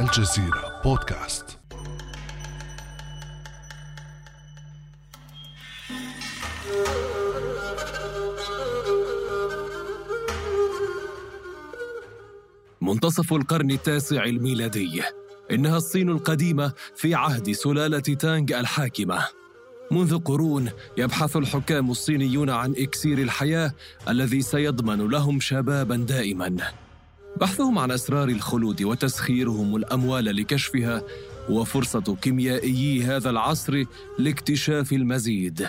الجزيرة بودكاست. منتصف القرن التاسع الميلادي. إنها الصين القديمة في عهد سلالة تانغ الحاكمة. منذ قرون يبحث الحكام الصينيون عن إكسير الحياة الذي سيضمن لهم شبابا دائما. بحثهم عن أسرار الخلود وتسخيرهم الأموال لكشفها وفرصة كيميائيي هذا العصر لاكتشاف المزيد.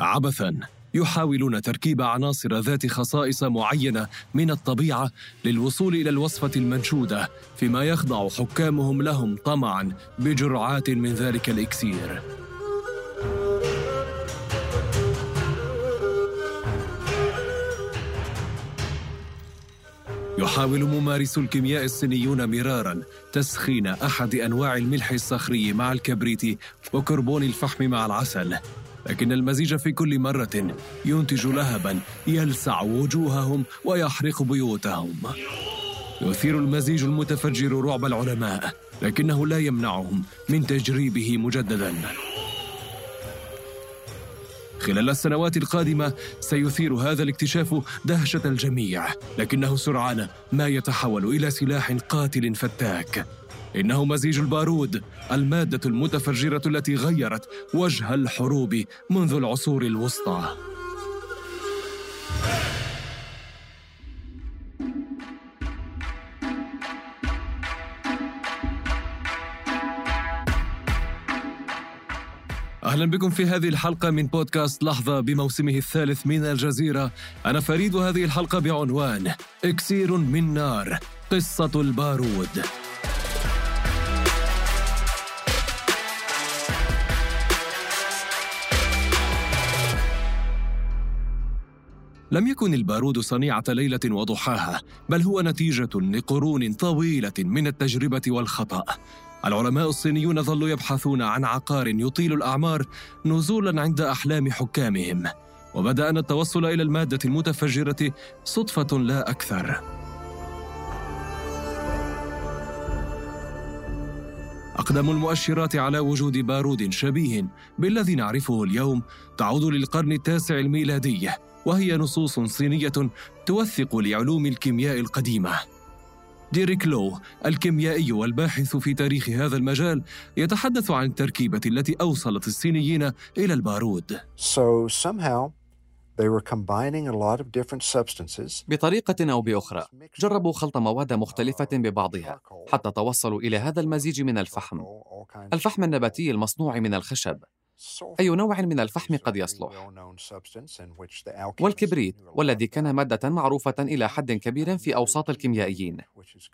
عبثا يحاولون تركيب عناصر ذات خصائص معينة من الطبيعة للوصول إلى الوصفة المنشودة فيما يخضع حكامهم لهم طمعا بجرعات من ذلك الإكسير. يحاول ممارسو الكيمياء الصينيون مرارا تسخين أحد أنواع الملح الصخري مع الكبريت وكربون الفحم مع العسل. لكن المزيج في كل مرة ينتج لهبا يلسع وجوههم ويحرق بيوتهم. يثير المزيج المتفجر رعب العلماء لكنه لا يمنعهم من تجريبه مجددا. خلال السنوات القادمة سيثير هذا الاكتشاف دهشة الجميع لكنه سرعان ما يتحول إلى سلاح قاتل فتاك. إنه مزيج البارود المادة المتفجرة التي غيرت وجه الحروب منذ العصور الوسطى. أهلا بكم في هذه الحلقة من بودكاست لحظة بموسمه الثالث من الجزيرة أنا فريد وهذه الحلقة بعنوان إكسير من نار قصة البارود لم يكن البارود صنيعة ليلة وضحاها، بل هو نتيجة لقرون طويلة من التجربة والخطأ. العلماء الصينيون ظلوا يبحثون عن عقار يطيل الأعمار نزولا عند أحلام حكامهم. وبدأنا التوصل إلى المادة المتفجرة صدفة لا أكثر. أقدم المؤشرات على وجود بارود شبيه بالذي نعرفه اليوم تعود للقرن التاسع الميلادي وهي نصوص صينية توثق لعلوم الكيمياء القديمة. ديريك لو الكيميائي والباحث في تاريخ هذا المجال يتحدث عن التركيبة التي أوصلت الصينيين إلى البارود. So somehow they were combining a lot of different substances. بطريقة أو بأخرى جربوا خلط مواد مختلفة ببعضها حتى توصلوا إلى هذا المزيج من الفحم الفحم النباتي المصنوع من الخشب أي نوع من الفحم قد يصلح؟ والكبريت والذي كان مادة معروفة إلى حد كبير في أوساط الكيميائيين.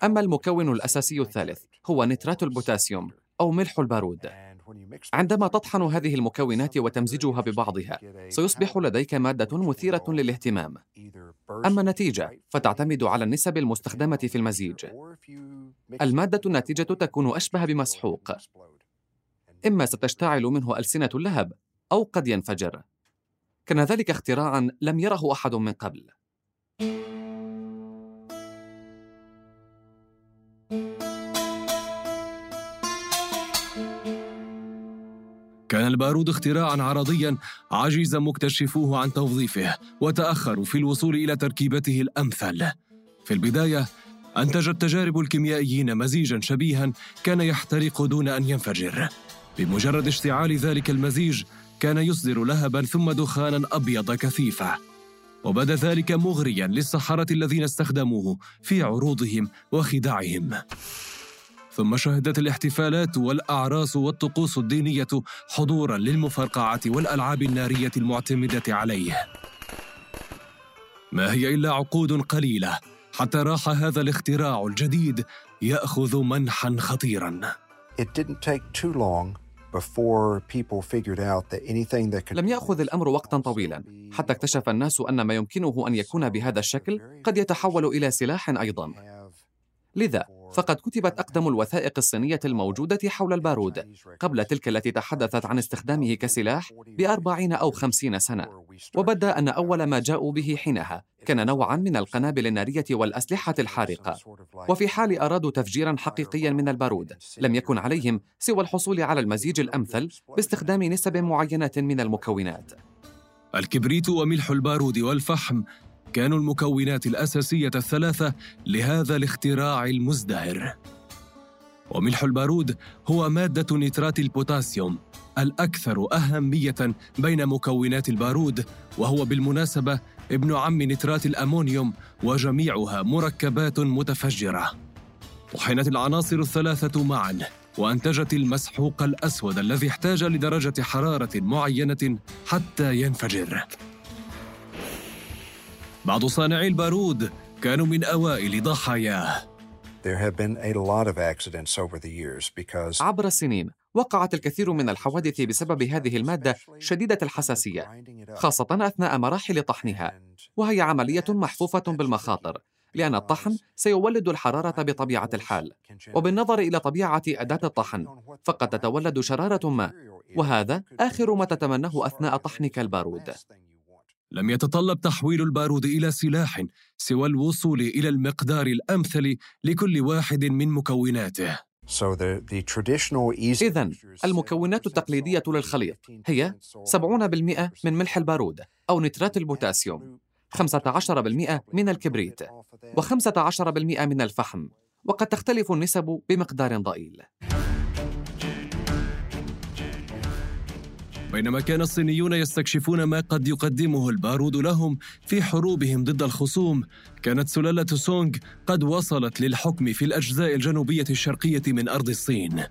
أما المكون الأساسي الثالث هو نترات البوتاسيوم أو ملح البارود. عندما تطحن هذه المكونات وتمزجها ببعضها سيصبح لديك مادة مثيرة للاهتمام. أما النتيجة فتعتمد على النسب المستخدمة في المزيج. المادة الناتجة تكون أشبه بمسحوق. إما ستشتعل منه ألسنة اللهب أو قد ينفجر. كان ذلك اختراعا لم يره أحد من قبل. كان البارود اختراعا عرضيا عجز مكتشفوه عن توظيفه وتأخروا في الوصول إلى تركيبته الأمثل. في البداية أنتج التجارب الكيميائيين مزيجا شبيها كان يحترق دون أن ينفجر. بمجرد اشتعال ذلك المزيج كان يصدر لهبا ثم دخانا أبيض كثيفا وبدأ ذلك مغريا للسحرة الذين استخدموه في عروضهم وخداعهم. ثم شهدت الاحتفالات والأعراس والطقوس الدينية حضورا للمفرقعات والألعاب النارية المعتمدة عليه. ما هي إلا عقود قليلة حتى راح هذا الاختراع الجديد يأخذ منحا خطيرا. It didn't take too long before people figured out that anything that could لم يأخذ الأمر وقتا طويلا حتى اكتشف الناس أن ما يمكنه أن يكون بهذا الشكل قد يتحول إلى سلاح أيضا. لذا فقد كتبت أقدم الوثائق الصينية الموجودة حول البارود قبل تلك التي تحدثت عن استخدامه كسلاح بأربعين أو خمسين سنة وبدأ أن أول ما جاءوا به حينها كان نوعا من القنابل النارية والأسلحة الحارقة. وفي حال أرادوا تفجيرا حقيقيا من البارود لم يكن عليهم سوى الحصول على المزيج الأمثل باستخدام نسب معينة من المكونات. الكبريت وملح البارود والفحم كانوا المكونات الأساسية الثلاثة لهذا الاختراع المزدهر. وملح البارود هو مادة نترات البوتاسيوم الأكثر أهمية بين مكونات البارود وهو بالمناسبة ابن عم نترات الأمونيوم وجميعها مركبات متفجرة. طحنت العناصر الثلاثة معا وأنتجت المسحوق الأسود الذي احتاج لدرجة حرارة معينة حتى ينفجر. بعض صانعي البارود كانوا من أوائل ضحاياه There have been a lot of accidents over the years because عبر السنين وقعت الكثير من الحوادث بسبب هذه المادة شديدة الحساسية خاصة أثناء مراحل طحنها. وهي عملية محفوفة بالمخاطر لأن الطحن سيولد الحرارة بطبيعة الحال. وبالنظر إلى طبيعة أداة الطحن فقد تتولد شرارة ما وهذا آخر ما تتمناه أثناء طحنك البارود. لم يتطلب تحويل البارود إلى سلاح سوى الوصول إلى المقدار الأمثل لكل واحد من مكوناته. So the, the traditional easy إذا المكونات التقليدية للخليط هي 70% من ملح البارود أو نترات البوتاسيوم 15% من الكبريت و15% من الفحم وقد تختلف النسب بمقدار ضئيل. بينما كان الصينيون يستكشفون ما قد يقدمه البارود لهم في حروبهم ضد الخصوم. كانت سلالة سونغ قد وصلت للحكم في الأجزاء الجنوبية الشرقية من أرض الصين.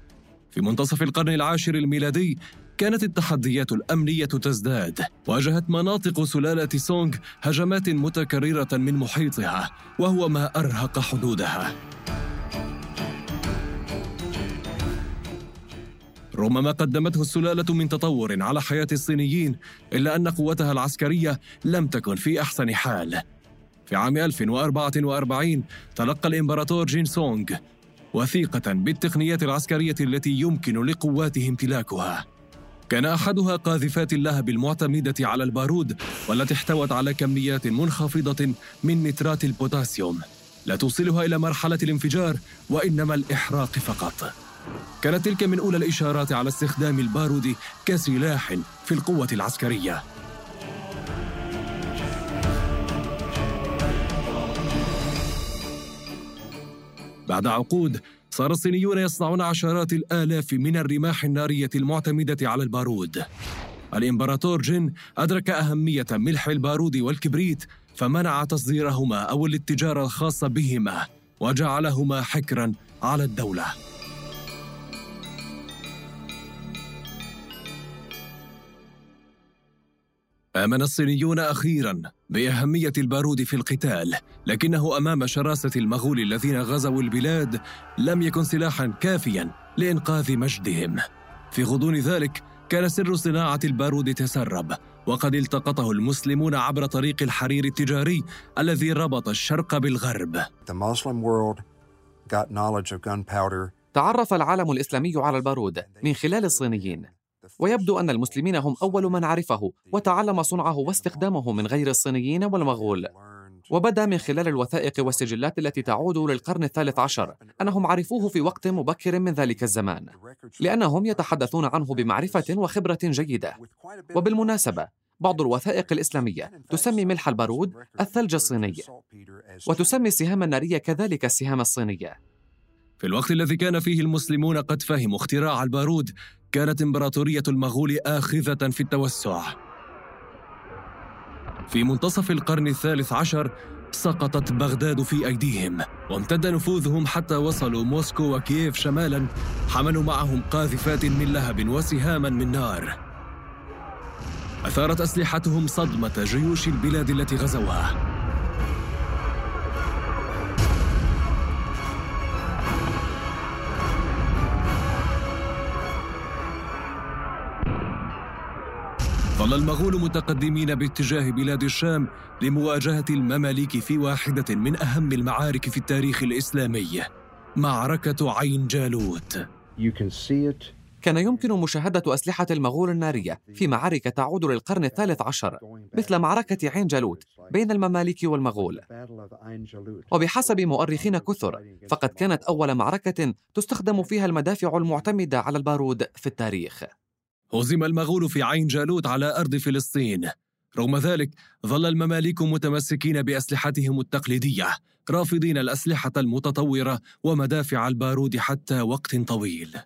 في منتصف القرن العاشر الميلادي كانت التحديات الأمنية تزداد واجهت مناطق سلالة سونغ هجمات متكررة من محيطها وهو ما أرهق حدودها. رغم ما قدمته السلالة من تطور على حياة الصينيين إلا أن قوتها العسكرية لم تكن في أحسن حال. في عام 1044 تلقى الإمبراطور جين سونغ وثيقة بالتقنيات العسكرية التي يمكن لقواته امتلاكها. كان أحدها قاذفات اللهب المعتمدة على البارود والتي احتوت على كميات منخفضة من نترات البوتاسيوم. لا توصلها إلى مرحلة الانفجار وإنما الإحراق فقط. كانت تلك من أولى الإشارات على استخدام البارود كسلاح في القوة العسكرية. بعد عقود صار الصينيون يصنعون عشرات الآلاف من الرماح النارية المعتمدة على البارود. الإمبراطور جين أدرك أهمية ملح البارود والكبريت فمنع تصديرهما أو الاتجار الخاص بهما وجعلهما حكرا على الدولة. آمن الصينيون أخيرا بأهمية البارود في القتال، لكنه أمام شراسة المغول الذين غزوا البلاد لم يكن سلاحا كافيا لإنقاذ مجدهم. في غضون ذلك كان سر صناعة البارود تسرب، وقد التقطه المسلمون عبر طريق الحرير التجاري الذي ربط الشرق بالغرب. the Muslim world got knowledge of gunpowder تعرف العالم الإسلامي على البارود من خلال الصينيين ويبدو أن المسلمين هم أول من عرفه وتعلم صنعه واستخدامه من غير الصينيين والمغول. وبدأ من خلال الوثائق والسجلات التي تعود للقرن الثالث عشر أنهم عرفوه في وقت مبكر من ذلك الزمان لأنهم يتحدثون عنه بمعرفة وخبرة جيدة. وبالمناسبة بعض الوثائق الإسلامية تسمي ملح البارود الثلج الصيني وتسمي السهام النارية كذلك السهام الصينية. في الوقت الذي كان فيه المسلمون قد فهموا اختراع البارود كانت إمبراطورية المغول آخذة في التوسع. في منتصف القرن الثالث عشر سقطت بغداد في أيديهم وامتد نفوذهم حتى وصلوا موسكو وكييف شمالا حملوا معهم قاذفات من لهب وسهاما من نار. أثارت أسلحتهم صدمة جيوش البلاد التي غزوها. ظل المغول متقدمين باتجاه بلاد الشام لمواجهة المماليك في واحدة من أهم المعارك في التاريخ الإسلامي معركة عين جالوت. You can see it. كان يمكن مشاهدة أسلحة المغول النارية في معارك تعود للقرن الثالث عشر مثل معركة عين جالوت بين المماليك والمغول. وبحسب مؤرخين كثر فقد كانت أول معركة تستخدم فيها المدافع المعتمدة على البارود في التاريخ. هزم المغول في عين جالوت على أرض فلسطين. رغم ذلك ظل المماليك متمسكين بأسلحتهم التقليدية رافضين الأسلحة المتطورة ومدافع البارود حتى وقت طويل.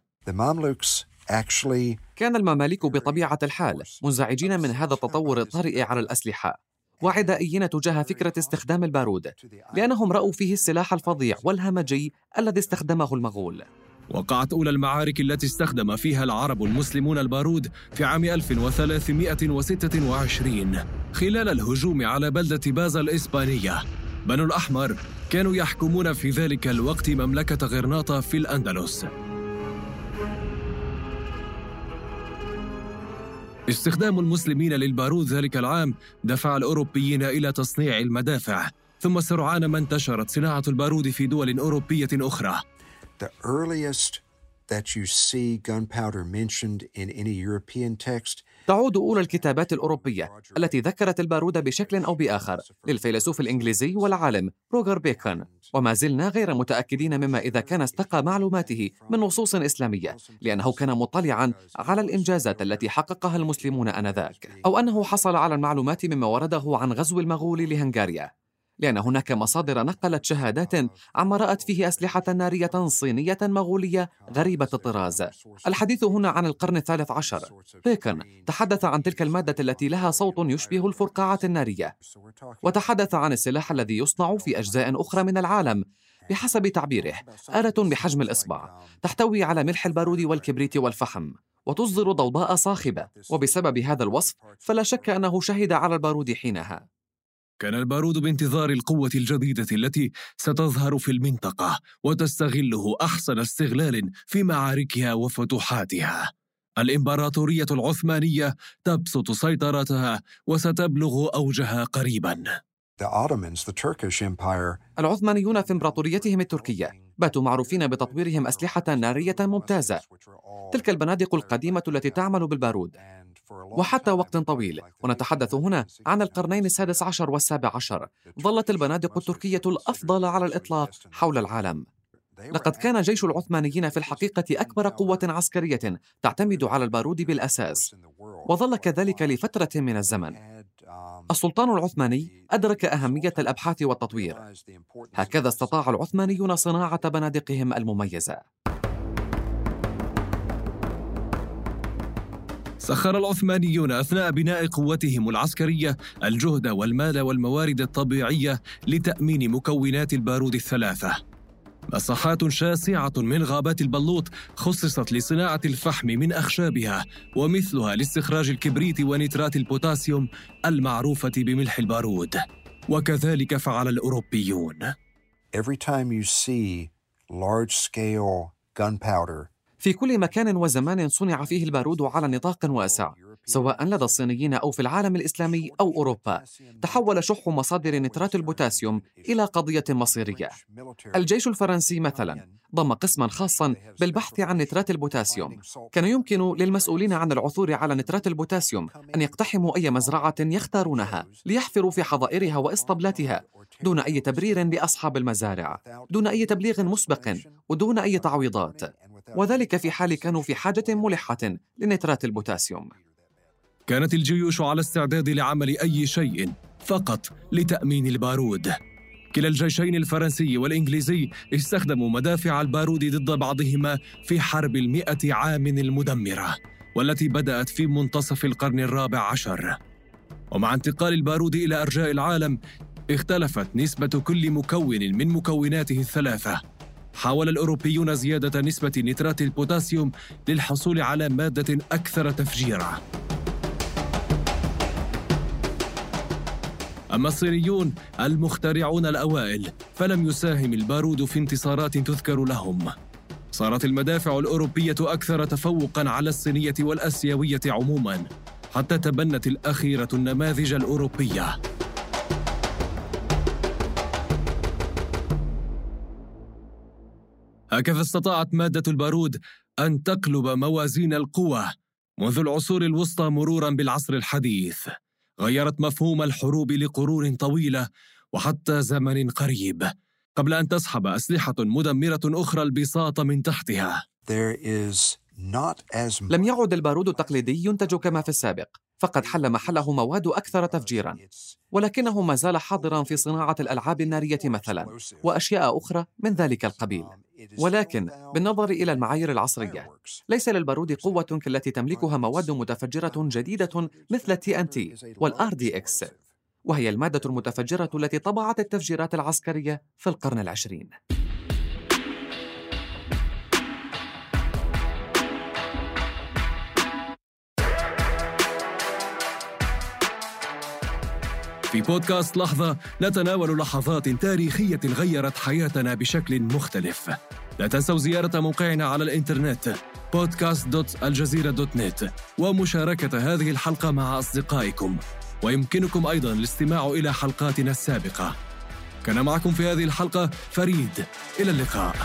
كان المماليك بطبيعة الحال منزعجين من هذا التطور الطارئ على الأسلحة. وعدائيين تجاه فكرة استخدام البارود لأنهم رأوا فيه السلاح الفظيع والهمجي الذي استخدمه المغول. وقعت أولى المعارك التي استخدم فيها العرب المسلمون البارود في عام 1326 خلال الهجوم على بلدة بازا الإسبانية. بنو الأحمر كانوا يحكمون في ذلك الوقت مملكة غرناطة في الأندلس. استخدام المسلمين للبارود ذلك العام دفع الأوروبيين إلى تصنيع المدافع ثم سرعان ما انتشرت صناعة البارود في دول أوروبية أخرى. The earliest that you see gunpowder mentioned in any European text تعود أولى الكتابات الأوروبية التي ذكرت البارود بشكل أو بآخر للفيلسوف الإنجليزي والعالم روجر بيكون. وما زلنا غير متأكدين مما إذا كان استقى معلوماته من نصوص إسلامية لأنه كان مطلعا على الإنجازات التي حققها المسلمون آنذاك. أو أنه حصل على المعلومات مما ورده عن غزو المغول لهنغاريا. لأن هناك مصادر نقلت شهادات عما رأت فيه أسلحة نارية صينية مغولية غريبة الطراز. الحديث هنا عن القرن الثالث عشر. بيكن تحدث عن تلك المادة التي لها صوت يشبه الفرقعات النارية. وتحدث عن السلاح الذي يصنع في أجزاء أخرى من العالم بحسب تعبيره آلة بحجم الإصبع تحتوي على ملح البارود والكبريت والفحم وتصدر ضوضاء صاخبة. وبسبب هذا الوصف فلا شك أنه شهد على البارود حينها. كان البارود بانتظار القوة الجديدة التي ستظهر في المنطقة وتستغله أحسن استغلال في معاركها وفتوحاتها. الإمبراطورية العثمانية تبسط سيطرتها وستبلغ أوجها قريباً. the Ottomans the Turkish empire العثمانيون في إمبراطوريتهم التركية باتوا معروفين بتطويرهم أسلحة نارية ممتازة تلك البنادق القديمة التي تعمل بالبارود وحتى وقت طويل. ونتحدث هنا عن القرنين السادس عشر والسابع عشر. ظلت البنادق التركية الأفضل على الإطلاق حول العالم. لقد كان جيش العثمانيين في الحقيقة أكبر قوة عسكرية تعتمد على البارود بالأساس. وظل كذلك لفترة من الزمن. السلطان العثماني أدرك أهمية الأبحاث والتطوير. هكذا استطاع العثمانيون صناعة بنادقهم المميزة. سخر العثمانيون أثناء بناء قوتهم العسكرية الجهد والمال والموارد الطبيعية لتأمين مكونات البارود الثلاثة. مساحات شاسعة من غابات البلوط خصصت لصناعة الفحم من أخشابها ومثلها لاستخراج الكبريت ونترات البوتاسيوم المعروفة بملح البارود. وكذلك فعل الأوروبيون. Every time you see large scale gunpowder في كل مكان وزمان صنع فيه البارود على نطاق واسع سواء لدى الصينيين أو في العالم الإسلامي أو أوروبا. تحول شح مصادر نترات البوتاسيوم إلى قضية مصيرية. الجيش الفرنسي مثلا ضم قسما خاصا بالبحث عن نترات البوتاسيوم. كان يمكن للمسؤولين عن العثور على نترات البوتاسيوم أن يقتحموا أي مزرعة يختارونها ليحفروا في حظائرها وإسطبلاتها دون أي تبرير لأصحاب المزارع دون أي تبليغ مسبق ودون أي تعويضات. وذلك في حال كانوا في حاجة ملحة لنترات البوتاسيوم. كانت الجيوش على استعداد لعمل أي شيء فقط لتأمين البارود. كلا الجيشين الفرنسي والإنجليزي استخدموا مدافع البارود ضد بعضهما في حرب المئة عام المدمرة والتي بدأت في منتصف القرن الرابع عشر. ومع انتقال البارود إلى أرجاء العالم اختلفت نسبة كل مكون من مكوناته الثلاثة. حاول الأوروبيون زيادة نسبة نترات البوتاسيوم للحصول على مادة أكثر تفجيرا. أما الصينيون المخترعون الأوائل فلم يساهم البارود في انتصارات تذكر لهم. صارت المدافع الأوروبية أكثر تفوقا على الصينية والأسيوية عموما حتى تبنت الأخيرة النماذج الأوروبية. هكذا استطاعت مادة البارود أن تقلب موازين القوى منذ العصور الوسطى مرورا بالعصر الحديث؟ غيرت مفهوم الحروب لقرون طويلة وحتى زمن قريب. قبل أن تسحب أسلحة مدمرة أخرى البساط من تحتها. There is not as لم يعد البارود التقليدي ينتج كما في السابق. فقد حل محله مواد أكثر تفجيرا ولكنه ما زال حاضرا في صناعة الألعاب النارية مثلا وأشياء أخرى من ذلك القبيل. ولكن بالنظر إلى المعايير العصرية ليس للبارود قوة كالتي تملكها مواد متفجرة جديدة مثل ال TNT وال RDX وهي المادة المتفجرة التي طبعت التفجيرات العسكرية في القرن العشرين. في بودكاست لحظة نتناول لحظات تاريخية غيرت حياتنا بشكل مختلف. لا تنسوا زيارة موقعنا على الإنترنت podcast.aljazeera.net ومشاركة هذه الحلقة مع أصدقائكم. ويمكنكم أيضا الاستماع إلى حلقاتنا السابقة. كان معكم في هذه الحلقة فريد. إلى اللقاء.